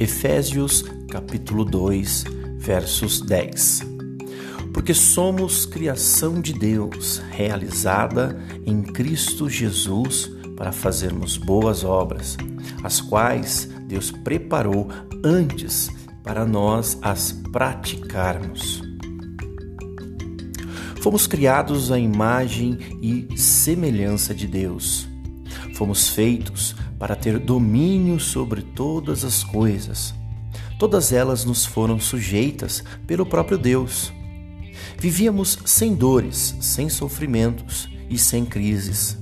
Efésios capítulo 2, versos 10. Porque somos criação de Deus, realizada em Cristo Jesus para fazermos boas obras, as quais Deus preparou antes para nós as praticarmos. Fomos criados à imagem e semelhança de Deus. Fomos feitos para ter domínio sobre todas as coisas. Todas elas nos foram sujeitas pelo próprio Deus. Vivíamos sem dores, sem sofrimentos e sem crises.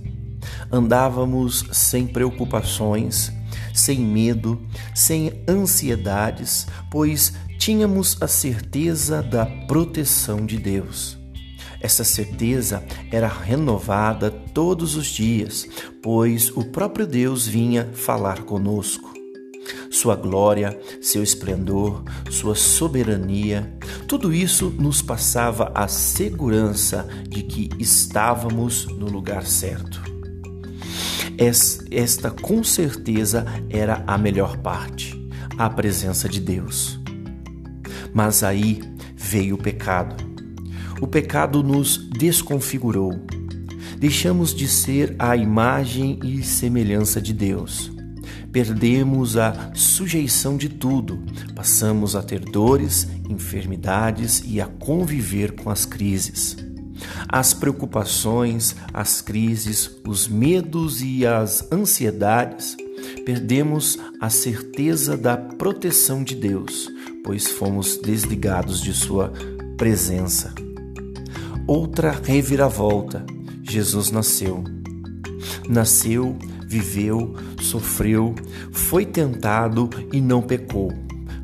Andávamos sem preocupações, sem medo, sem ansiedades, pois tínhamos a certeza da proteção de Deus. Essa certeza era renovada todos os dias, pois o próprio Deus vinha falar conosco. Sua glória, seu esplendor, sua soberania, tudo isso nos passava a segurança de que estávamos no lugar certo. Esta com certeza era a melhor parte, a presença de Deus. Mas aí veio o pecado o pecado nos desconfigurou. Deixamos de ser a imagem e semelhança de Deus. Perdemos a sujeição de tudo, passamos a ter dores, enfermidades e a conviver com as crises. As preocupações, as crises, os medos e as ansiedades, perdemos a certeza da proteção de Deus, pois fomos desligados de Sua presença outra reviravolta. Jesus nasceu. Nasceu, viveu, sofreu, foi tentado e não pecou.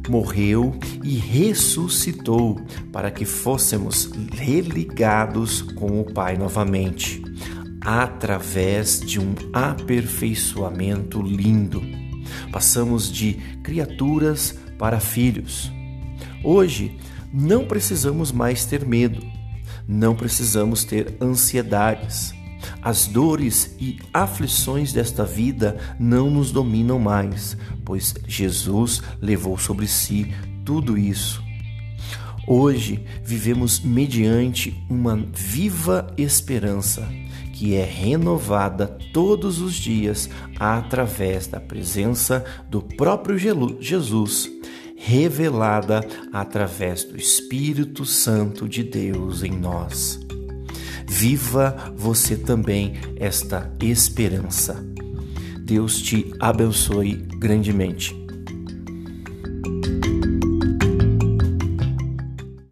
Morreu e ressuscitou para que fôssemos religados com o Pai novamente, através de um aperfeiçoamento lindo. Passamos de criaturas para filhos. Hoje, não precisamos mais ter medo não precisamos ter ansiedades. As dores e aflições desta vida não nos dominam mais, pois Jesus levou sobre si tudo isso. Hoje vivemos mediante uma viva esperança que é renovada todos os dias através da presença do próprio Jesus revelada através do Espírito Santo de Deus em nós. Viva você também esta esperança. Deus te abençoe grandemente.